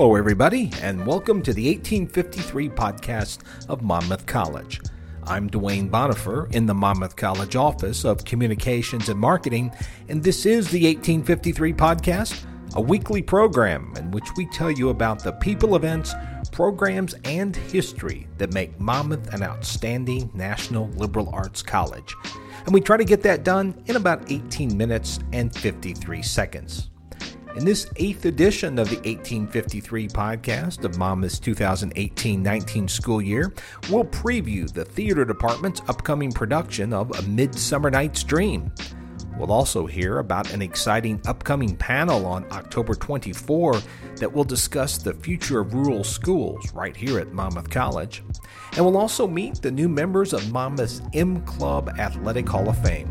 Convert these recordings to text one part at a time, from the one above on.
Hello, everybody, and welcome to the 1853 podcast of Monmouth College. I'm Duane Bonifer in the Monmouth College Office of Communications and Marketing, and this is the 1853 podcast, a weekly program in which we tell you about the people, events, programs, and history that make Monmouth an outstanding national liberal arts college. And we try to get that done in about 18 minutes and 53 seconds. In this eighth edition of the 1853 podcast of Monmouth's 2018 19 school year, we'll preview the theater department's upcoming production of A Midsummer Night's Dream. We'll also hear about an exciting upcoming panel on October 24 that will discuss the future of rural schools right here at Monmouth College. And we'll also meet the new members of Monmouth's M Club Athletic Hall of Fame.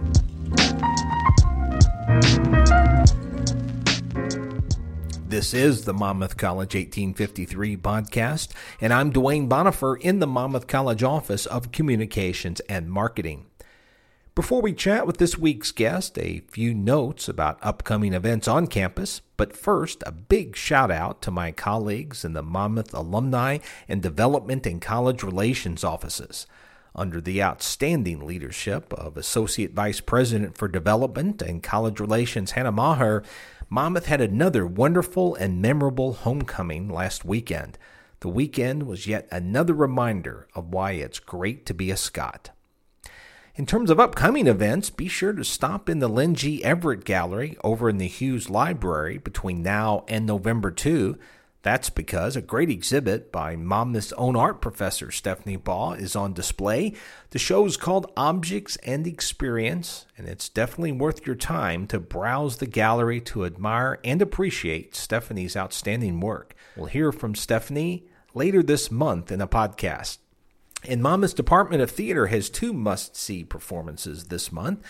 This is the Monmouth College 1853 podcast, and I'm Duane Bonifer in the Monmouth College Office of Communications and Marketing. Before we chat with this week's guest, a few notes about upcoming events on campus. But first, a big shout out to my colleagues in the Monmouth Alumni and Development and College Relations offices. Under the outstanding leadership of Associate Vice President for Development and College Relations Hannah Maher, Monmouth had another wonderful and memorable homecoming last weekend. The weekend was yet another reminder of why it's great to be a Scot. In terms of upcoming events, be sure to stop in the Len G. Everett Gallery over in the Hewes Library between now and November 2 that's because a great exhibit by Monmouth's own art professor Stephanie Baugh is on display. The show is called Objects and Experience, and it's definitely worth your time to browse the gallery to admire and appreciate Stephanie's outstanding work. We'll hear from Stephanie later this month in a podcast. And Monmouth's Department of Theater has two must see performances this month.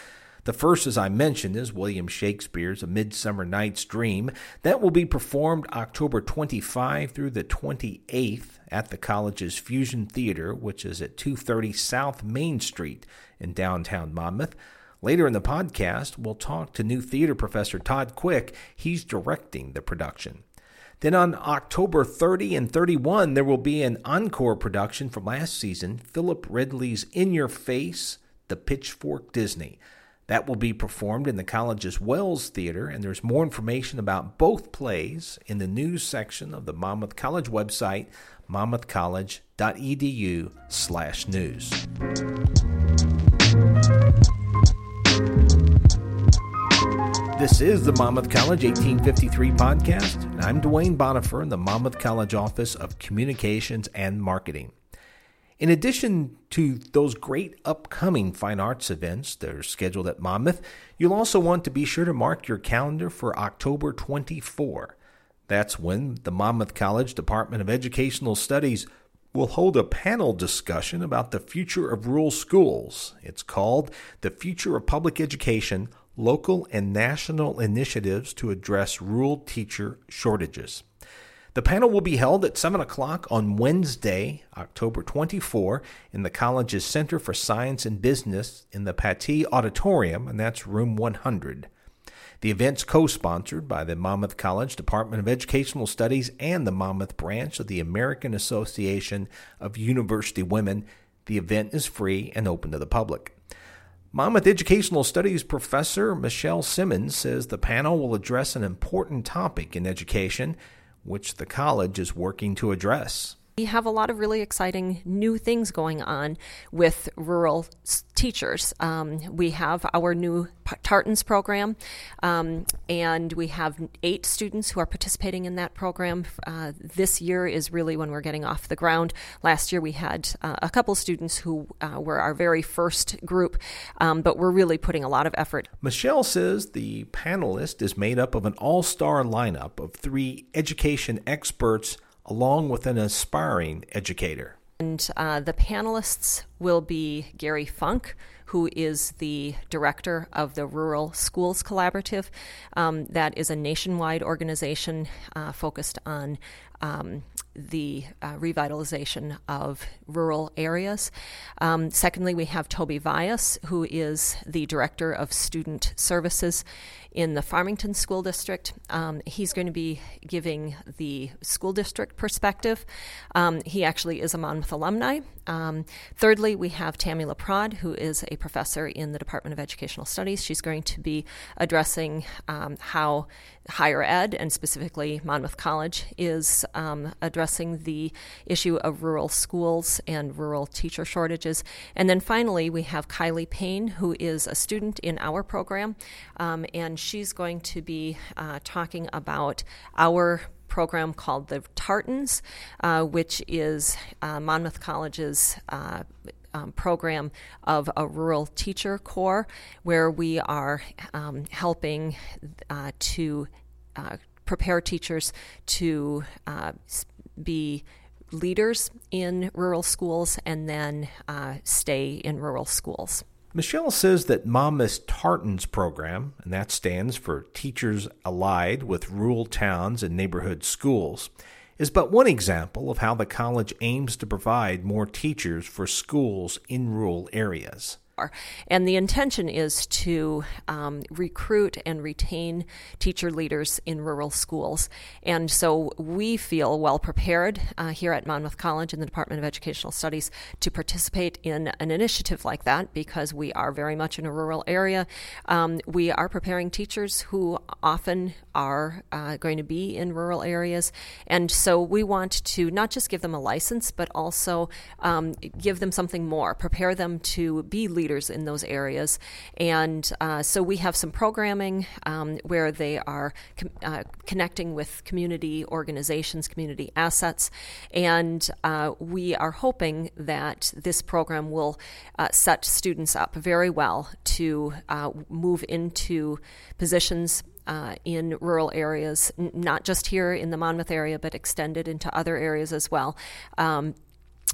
The first, as I mentioned, is William Shakespeare's A Midsummer Night's Dream. That will be performed October 25 through the 28th at the college's Fusion Theater, which is at 230 South Main Street in downtown Monmouth. Later in the podcast, we'll talk to new theater professor Todd Quick. He's directing the production. Then on October 30 and 31, there will be an encore production from last season, Philip Ridley's In Your Face, The Pitchfork Disney. That will be performed in the college's Wells Theater, and there's more information about both plays in the news section of the Monmouth College website, monmouthcollege.edu slash news. This is the Monmouth College 1853 podcast, and I'm Duane Bonifer in the Monmouth College Office of Communications and Marketing. In addition to those great upcoming fine arts events that are scheduled at Monmouth, you'll also want to be sure to mark your calendar for October 24. That's when the Monmouth College Department of Educational Studies will hold a panel discussion about the future of rural schools. It's called The Future of Public Education Local and National Initiatives to Address Rural Teacher Shortages. The panel will be held at 7 o'clock on Wednesday, October 24, in the college's Center for Science and Business in the Pattee Auditorium, and that's room 100. The event's co sponsored by the Monmouth College Department of Educational Studies and the Monmouth branch of the American Association of University Women. The event is free and open to the public. Monmouth Educational Studies professor Michelle Simmons says the panel will address an important topic in education which the college is working to address. We have a lot of really exciting new things going on with rural teachers. Um, we have our new Tartans program, um, and we have eight students who are participating in that program. Uh, this year is really when we're getting off the ground. Last year we had uh, a couple students who uh, were our very first group, um, but we're really putting a lot of effort. Michelle says the panelist is made up of an all star lineup of three education experts along with an aspiring educator. And uh, the panelists will be Gary Funk, who is the director of the Rural Schools Collaborative. Um, that is a nationwide organization uh, focused on um, the uh, revitalization of rural areas. Um, secondly, we have Toby Vias, who is the Director of Student Services in the Farmington School District. Um, he's going to be giving the school district perspective. Um, he actually is a Monmouth alumni. Um, thirdly, we have Tammy LaPrade, who is a professor in the Department of Educational Studies. She's going to be addressing um, how higher ed, and specifically Monmouth College, is um, addressing the issue of rural schools and rural teacher shortages. And then finally, we have Kylie Payne, who is a student in our program, um, and she's going to be uh, talking about our program called the Tartans, uh, which is uh, Monmouth College's. Uh, um, program of a rural teacher corps where we are um, helping uh, to uh, prepare teachers to uh, be leaders in rural schools and then uh, stay in rural schools. Michelle says that Monmouth's Tartans program, and that stands for Teachers Allied with Rural Towns and Neighborhood Schools, is but one example of how the college aims to provide more teachers for schools in rural areas are. And the intention is to um, recruit and retain teacher leaders in rural schools. And so we feel well prepared uh, here at Monmouth College in the Department of Educational Studies to participate in an initiative like that because we are very much in a rural area. Um, we are preparing teachers who often are uh, going to be in rural areas. And so we want to not just give them a license, but also um, give them something more, prepare them to be leaders leaders in those areas. And uh, so we have some programming um, where they are com- uh, connecting with community organizations, community assets, and uh, we are hoping that this program will uh, set students up very well to uh, move into positions uh, in rural areas, n- not just here in the Monmouth area, but extended into other areas as well, um,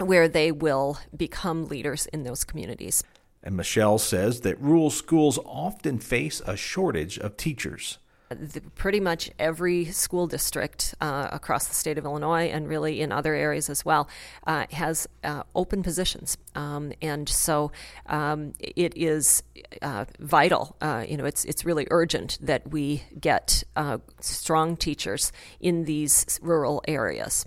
where they will become leaders in those communities. And Michelle says that rural schools often face a shortage of teachers. Pretty much every school district uh, across the state of Illinois and really in other areas as well uh, has uh, open positions, um, and so um, it is uh, vital. Uh, you know, it's it's really urgent that we get uh, strong teachers in these rural areas.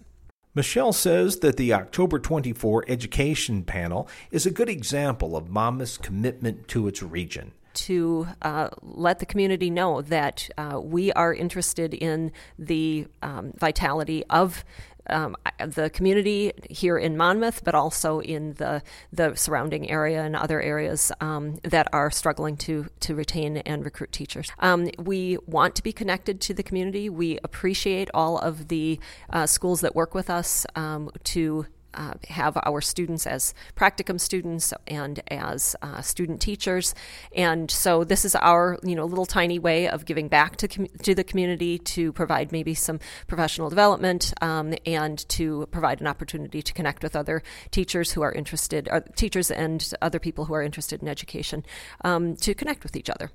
Michelle says that the October 24 Education Panel is a good example of Monmouth's commitment to its region. To uh, let the community know that uh, we are interested in the um, vitality of um, the community here in Monmouth, but also in the the surrounding area and other areas um, that are struggling to to retain and recruit teachers. Um, we want to be connected to the community. We appreciate all of the uh, schools that work with us um, to uh, have our students as practicum students and as uh, student teachers, and so this is our you know little tiny way of giving back to com- to the community to provide maybe some professional development um, and to provide an opportunity to connect with other teachers who are interested, uh, teachers and other people who are interested in education, um, to connect with each other.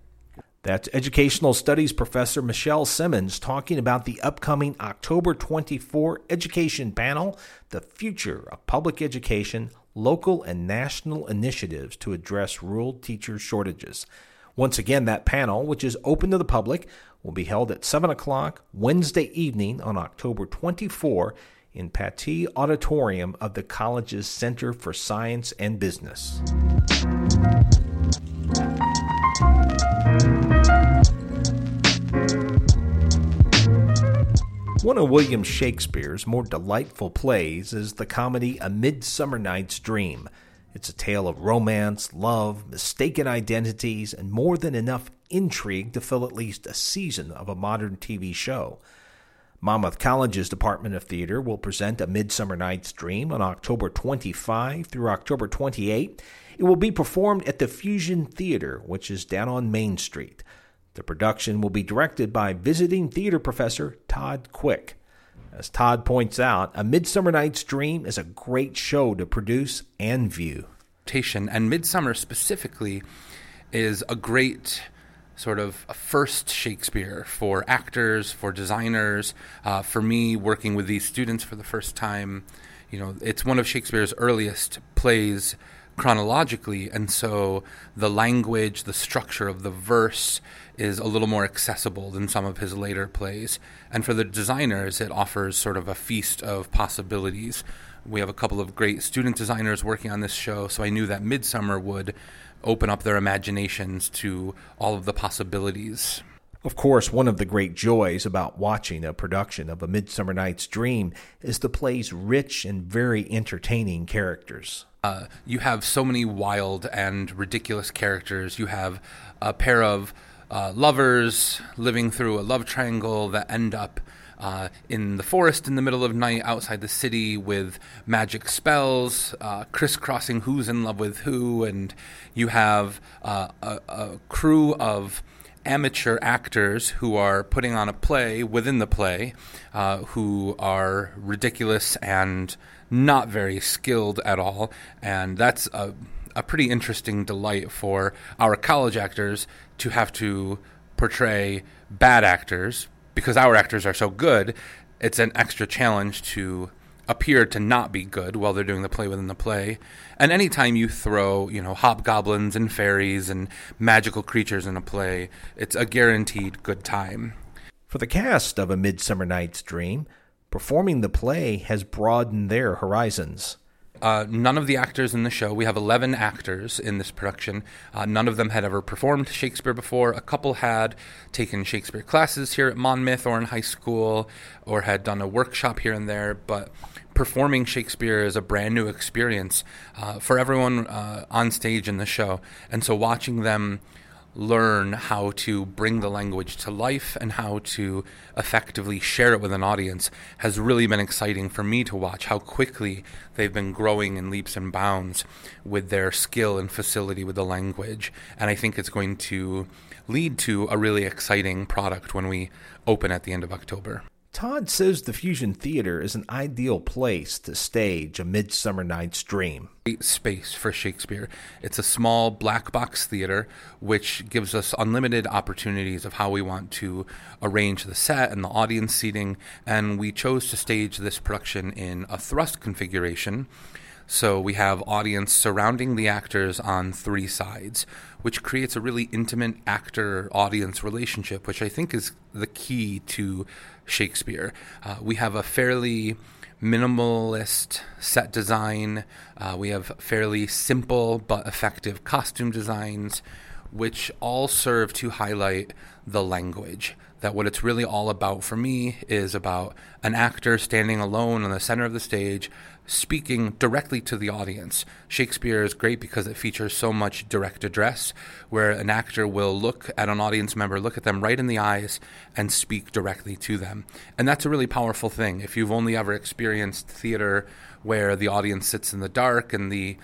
That's Educational Studies Professor Michelle Simmons talking about the upcoming October 24 Education Panel, The Future of Public Education, Local and National Initiatives to Address Rural Teacher Shortages. Once again, that panel, which is open to the public, will be held at 7 o'clock Wednesday evening on October 24 in Pattee Auditorium of the college's Center for Science and Business. One of William Shakespeare's more delightful plays is the comedy A Midsummer Night's Dream. It's a tale of romance, love, mistaken identities, and more than enough intrigue to fill at least a season of a modern TV show. Monmouth College's Department of Theater will present A Midsummer Night's Dream on October 25 through October 28. It will be performed at the Fusion Theater, which is down on Main Street. The production will be directed by visiting theater professor Todd Quick. As Todd points out, A Midsummer Night's Dream is a great show to produce and view. And Midsummer specifically is a great sort of a first Shakespeare for actors, for designers. Uh, for me, working with these students for the first time, you know, it's one of Shakespeare's earliest plays chronologically, and so the language, the structure of the verse is a little more accessible than some of his later plays. And for the designers, it offers sort of a feast of possibilities. We have a couple of great student designers working on this show, so I knew that Midsummer would open up their imaginations to all of the possibilities. Of course, one of the great joys about watching a production of A Midsummer Night's Dream is the play's rich and very entertaining characters. Uh, you have so many wild and ridiculous characters. You have a pair of uh, lovers living through a love triangle that end up uh, in the forest in the middle of night outside the city with magic spells, uh, crisscrossing who's in love with who, and you have uh, a, a, crew of amateur actors who are putting on a play within the play uh, who are ridiculous and not very skilled at all, and that's a a pretty interesting delight for our college actors to have to portray bad actors. Because our actors are so good, it's an extra challenge to appear to not be good while they're doing the play within the play. And anytime you throw, you know, hobgoblins and fairies and magical creatures in a play, it's a guaranteed good time. For the cast of A Midsummer Night's Dream, performing the play has broadened their horizons. Uh, none of the actors in the show, we have 11 actors in this production. Uh, none of them had ever performed Shakespeare before. A couple had taken Shakespeare classes here at Monmouth or in high school or had done a workshop here and there, but performing Shakespeare is a brand new experience uh, for everyone uh, on stage in the show. And so watching them learn how to bring the language to life and how to effectively share it with an audience has really been exciting for me to watch how quickly they've been growing in leaps and bounds with their skill and facility with the language. And I think it's going to lead to a really exciting product when we open at the end of October. Todd says the Fusion Theater is an ideal place to stage a Midsummer Night's Dream. Space for Shakespeare. It's a small black box theater which gives us unlimited opportunities of how we want to arrange the set and the audience seating. And we chose to stage this production in a thrust configuration. So we have audience surrounding the actors on three sides, which creates a really intimate actor audience relationship, which I think is the key to Shakespeare. Uh, we have a fairly minimalist set design. Uh, we have fairly simple but effective costume designs, which all serve to highlight the language. That what it's really all about for me is about an actor standing alone on the center of the stage, speaking directly to the audience. Shakespeare is great because it features so much direct address, where an actor will look at an audience member, look at them right in the eyes, and speak directly to them. And that's a really powerful thing. If you've only ever experienced theater where the audience sits in the dark and the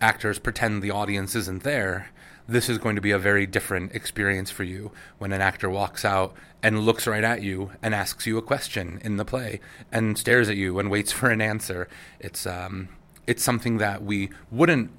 actors pretend the audience isn't there, this is going to be a very different experience for you when an actor walks out and looks right at you and asks you a question in the play and stares at you and waits for an answer. It's um, it's something that we wouldn't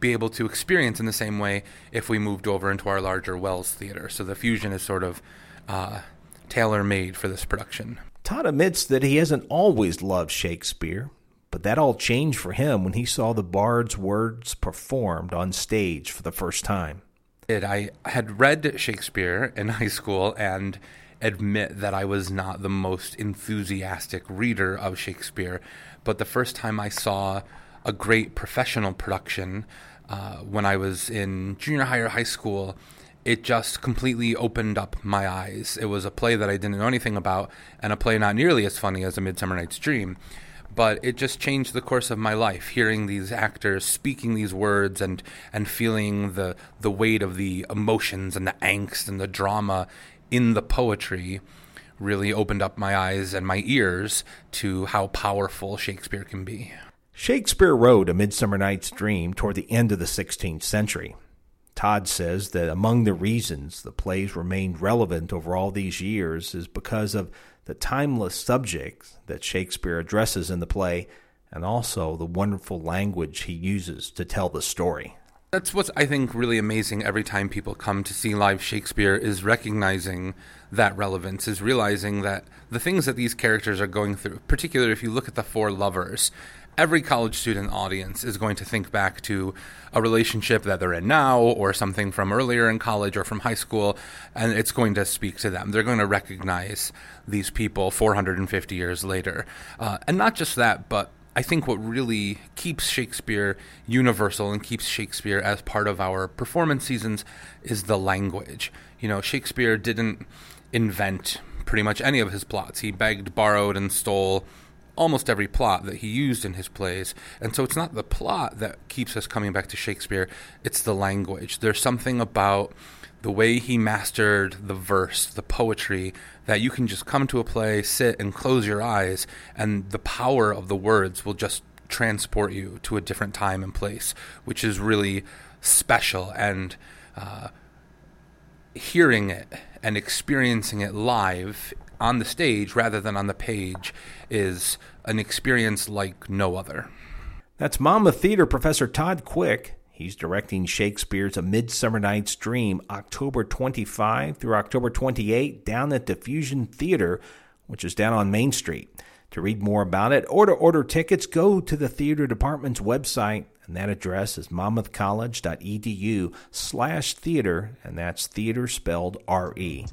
be able to experience in the same way if we moved over into our larger Wells Theater. So the fusion is sort of uh, tailor made for this production. Todd admits that he hasn't always loved Shakespeare. But that all changed for him when he saw the bard's words performed on stage for the first time. I had read Shakespeare in high school and admit that I was not the most enthusiastic reader of Shakespeare. But the first time I saw a great professional production uh, when I was in junior high or high school, it just completely opened up my eyes. It was a play that I didn't know anything about, and a play not nearly as funny as A Midsummer Night's Dream but it just changed the course of my life hearing these actors speaking these words and and feeling the the weight of the emotions and the angst and the drama in the poetry really opened up my eyes and my ears to how powerful Shakespeare can be. Shakespeare wrote A Midsummer Night's Dream toward the end of the 16th century. Todd says that among the reasons the plays remained relevant over all these years is because of the timeless subjects that Shakespeare addresses in the play, and also the wonderful language he uses to tell the story. That's what's I think really amazing every time people come to see live Shakespeare is recognizing that relevance, is realizing that the things that these characters are going through, particularly if you look at the four lovers, every college student audience is going to think back to a relationship that they're in now or something from earlier in college or from high school, and it's going to speak to them. They're going to recognize these people 450 years later. Uh, and not just that, but I think what really keeps Shakespeare universal and keeps Shakespeare as part of our performance seasons is the language. You know, Shakespeare didn't invent pretty much any of his plots. He begged, borrowed, and stole almost every plot that he used in his plays. And so it's not the plot that keeps us coming back to Shakespeare, it's the language. There's something about the way he mastered the verse, the poetry, that you can just come to a play, sit, and close your eyes, and the power of the words will just transport you to a different time and place, which is really special. And uh, hearing it and experiencing it live on the stage rather than on the page is an experience like no other. That's Monmouth Theater professor Todd Quick. He's directing Shakespeare's A Midsummer Night's Dream October 25 through October 28 down at the Fusion Theater, which is down on Main Street. To read more about it or to order tickets, go to the theater department's website, and that address is monmouthcollege.edu slash theater, and that's theater spelled R-E.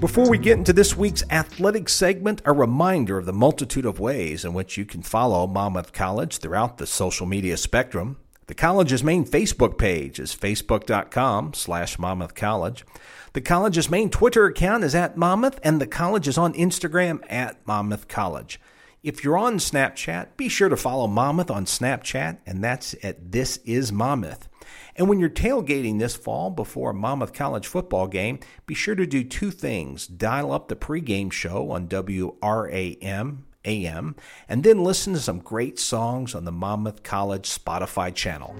Before we get into this week's athletic segment, a reminder of the multitude of ways in which you can follow Monmouth College throughout the social media spectrum. The college's main Facebook page is facebook.com slash Monmouth College. The college's main Twitter account is at Monmouth, and the college is on Instagram at Monmouth College. If you're on Snapchat, be sure to follow Monmouth on Snapchat, and that's at This Is Monmouth. And when you're tailgating this fall before a Monmouth College football game, be sure to do two things. Dial up the pregame show on WRAM AM, and then listen to some great songs on the Monmouth College Spotify channel.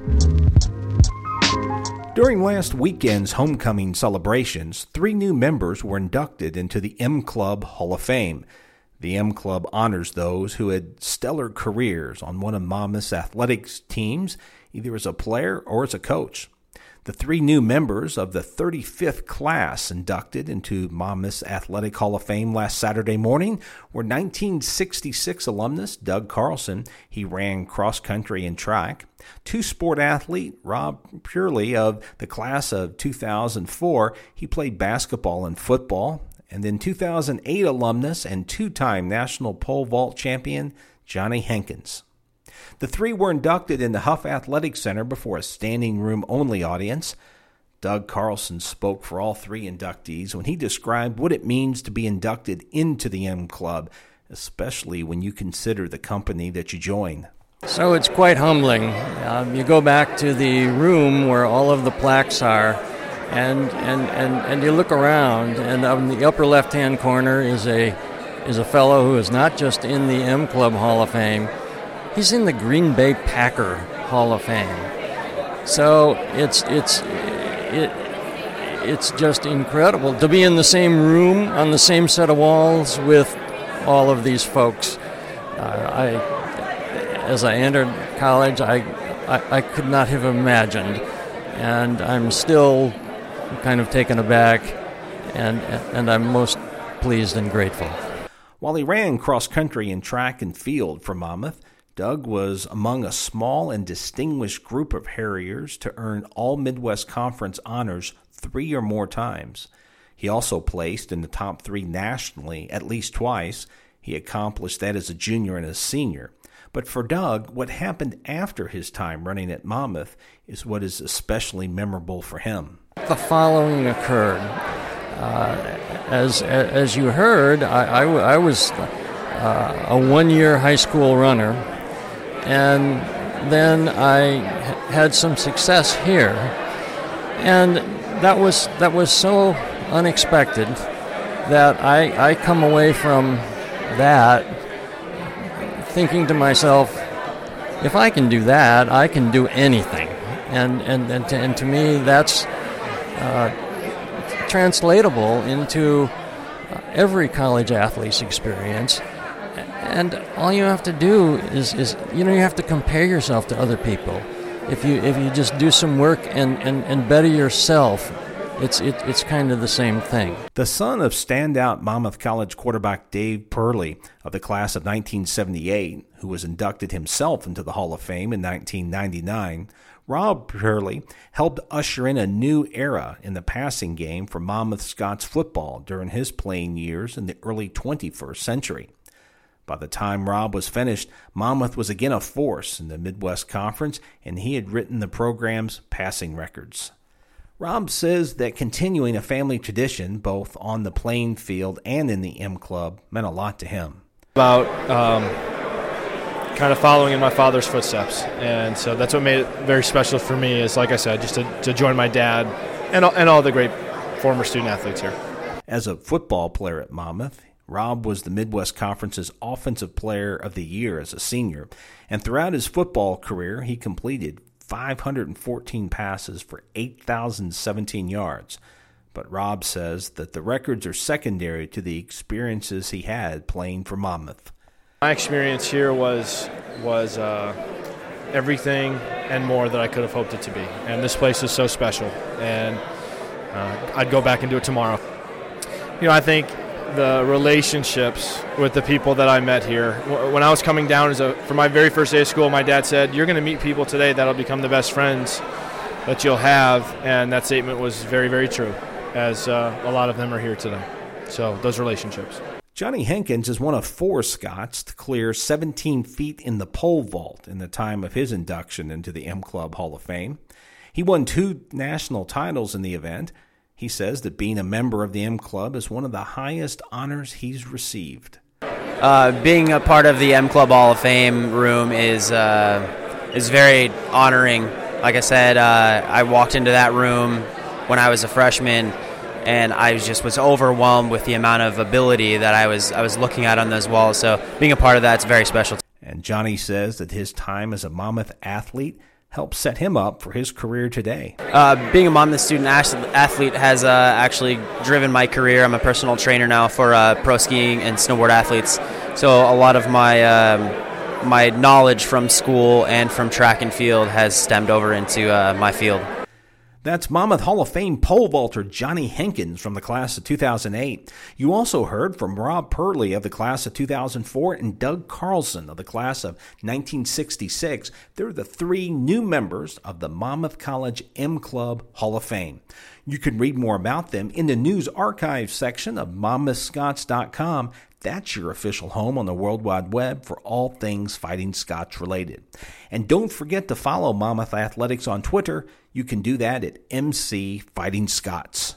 During last weekend's homecoming celebrations, three new members were inducted into the M Club Hall of Fame. The M Club honors those who had stellar careers on one of Monmouth's athletics teams either as a player or as a coach. The three new members of the 35th class inducted into Monmouth's Athletic Hall of Fame last Saturday morning were 1966 alumnus Doug Carlson. He ran cross country and track. Two sport athlete Rob Purley of the class of 2004. He played basketball and football. And then 2008 alumnus and two time national pole vault champion Johnny Hankins. The three were inducted in the Huff Athletic Center before a standing room only audience. Doug Carlson spoke for all three inductees when he described what it means to be inducted into the M Club, especially when you consider the company that you join. So it's quite humbling. Um, you go back to the room where all of the plaques are, and, and, and, and you look around, and on the upper left hand corner is a, is a fellow who is not just in the M Club Hall of Fame, he's in the Green Bay Packer Hall of Fame. So it's it's it it's just incredible to be in the same room on the same set of walls with all of these folks. Uh, I as I entered college, I, I I could not have imagined, and I'm still kind of taken aback, and and I'm most pleased and grateful. While he ran cross country and track and field for Monmouth, Doug was among a small and distinguished group of Harriers to earn all Midwest Conference honors three or more times. He also placed in the top three nationally at least twice. He accomplished that as a junior and a senior. But for Doug, what happened after his time running at Monmouth is what is especially memorable for him. The following occurred. Uh, as, as you heard, I, I, I was uh, a one year high school runner and then I had some success here, and that was that was so unexpected that I I come away from that thinking to myself, if I can do that, I can do anything. And, and, and, to, and to me, that's uh, translatable into uh, every college athlete's experience. And all you have to do is, is, you know, you have to compare yourself to other people. If you, if you just do some work and, and, and better yourself, it's, it, it's kind of the same thing. The son of standout Monmouth College quarterback Dave Purley of the class of 1978, who was inducted himself into the Hall of Fame in 1999, Rob Perley helped usher in a new era in the passing game for Monmouth Scots football during his playing years in the early 21st century. By the time Rob was finished, Monmouth was again a force in the Midwest Conference, and he had written the program's passing records. Rob says that continuing a family tradition, both on the playing field and in the M Club, meant a lot to him. About um, kind of following in my father's footsteps, and so that's what made it very special for me. Is like I said, just to, to join my dad and and all the great former student athletes here. As a football player at Monmouth, Rob was the Midwest Conference's Offensive Player of the Year as a senior, and throughout his football career, he completed 514 passes for 8,017 yards. But Rob says that the records are secondary to the experiences he had playing for Monmouth. My experience here was was uh, everything and more that I could have hoped it to be, and this place is so special, and uh, I'd go back and do it tomorrow. You know, I think the relationships with the people that I met here. When I was coming down as a, for my very first day of school, my dad said, "You're going to meet people today that'll become the best friends that you'll have," and that statement was very, very true, as uh, a lot of them are here today. So those relationships. Johnny Henkins is one of four Scots to clear 17 feet in the pole vault in the time of his induction into the M Club Hall of Fame. He won two national titles in the event. He says that being a member of the M Club is one of the highest honors he's received. Uh, being a part of the M Club Hall of Fame room is uh, is very honoring. Like I said, uh, I walked into that room when I was a freshman, and I just was overwhelmed with the amount of ability that I was I was looking at on those walls. So being a part of that's very special. And Johnny says that his time as a Monmouth athlete helped set him up for his career today. Uh, being a Monmouth student athlete has uh, actually driven my career. I'm a personal trainer now for uh, pro skiing and snowboard athletes. So a lot of my um, my knowledge from school and from track and field has stemmed over into uh, my field. That's Monmouth Hall of Fame pole vaulter Johnny Henkins from the class of 2008. You also heard from Rob Perley of the class of 2004 and Doug Carlson of the class of 1966. They're the three new members of the Monmouth College M Club Hall of Fame. You can read more about them in the news archives section of monmouthscots.com. That's your official home on the World Wide Web for all things Fighting Scots related. And don't forget to follow Monmouth Athletics on Twitter. You can do that at MC Fighting Scots.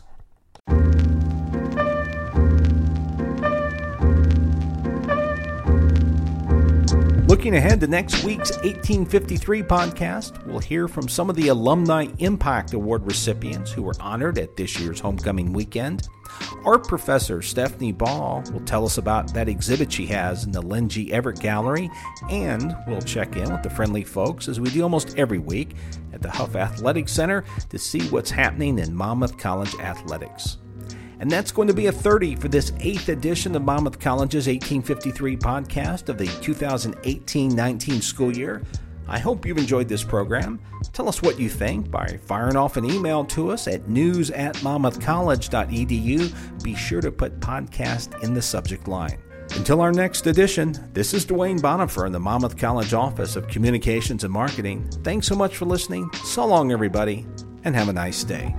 Looking ahead to next week's 1853 podcast, we'll hear from some of the Alumni Impact Award recipients who were honored at this year's homecoming weekend. Art professor Stephanie Baugh will tell us about that exhibit she has in the G. Everett Gallery, and we'll check in with the friendly folks as we do almost every week at the Huff Athletic Center to see what's happening in Monmouth College athletics. And that's going to be a 30 for this eighth edition of Monmouth College's 1853 podcast of the 2018 19 school year. I hope you've enjoyed this program. Tell us what you think by firing off an email to us at news at monmouthcollege.edu. Be sure to put podcast in the subject line. Until our next edition, this is Duane Bonifer in the Monmouth College Office of Communications and Marketing. Thanks so much for listening. So long, everybody, and have a nice day.